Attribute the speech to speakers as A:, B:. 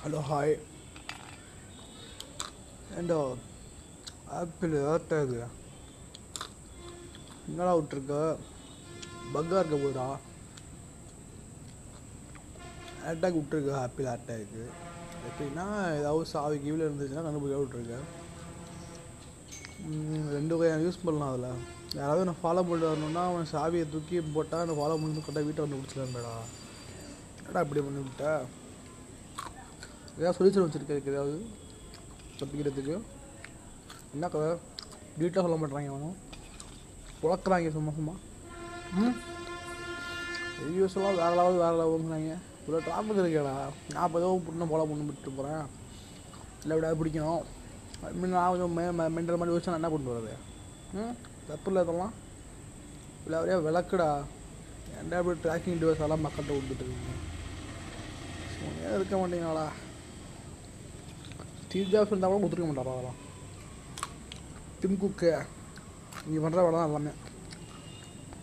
A: Hello hi ஏண்டா Apple ஏர்ட்டா இது என்னடா விட்ருக்க பக்கா இருக்க போதா ஆட்டாக் விட்ருக்க ஆப்பிள் ஏர்டேக்கு எப்படின்னா ஏதாவது சாவி கீவில் இருந்துச்சுன்னா கண்டுபிடிக்க விட்டுருக்கேன் ரெண்டு வகையான யூஸ் பண்ணலாம் அதில் யாராவது நான் ஃபாலோ பண்ணிட்டு வரணும்னா அவன் சாவியை தூக்கி போட்டால் நான் ஃபாலோ பண்ணி கரெக்டாக வீட்டை வந்து பிடிச்சிடலாம்டா என்னடா இப்படி பண்ணி விட்டேன் ஏதாவது சொல்யூஷன் வச்சுருக்க இதுக்கு ஏதாவது? தப்பிக்கிறதுக்கு? என்ன கதை? டீட்டெயில் சொல்ல மாட்டேறாங்க அவனும் புழக்கிறாங்க சும்மா சும்மா. ம்? ரிவ்யூஸ் எல்லாம் வேறு லெவல் வேறு லெவல்ங்கிறாங்க இவ்வளோ ட்ராஃபிக் இருக்கேடா. நான் இப்போ ஏதோ பொண்ணு போல பொண்ணு விட்டு போகிறேன் இல்லை எப்படியாவது பிடிக்கணும். நான் கொஞ்சம் மெ மென்டல் மாதிரி யோசிச்சு நான் என்ன கொண்டு வரது ம்? தப்பு இல்லை இதெல்லாம். இல்லை அப்படியே விளக்குடா. ஏன்டா அப்படி ட்ராக்கிங் டிவைஸ் எல்லாம் மக்கள்கிட்ட விட்டுட்டு இருக்கீங்க? இருக்க மாட்டீங்களா ஸ்டீவ் ஜாப்ஸ் இருந்தால் கூட கொடுத்துருக்க மாட்டாரா அதெல்லாம்? டிம் குக்கு நீங்கள் பண்ணுற வேலை தான் எல்லாமே.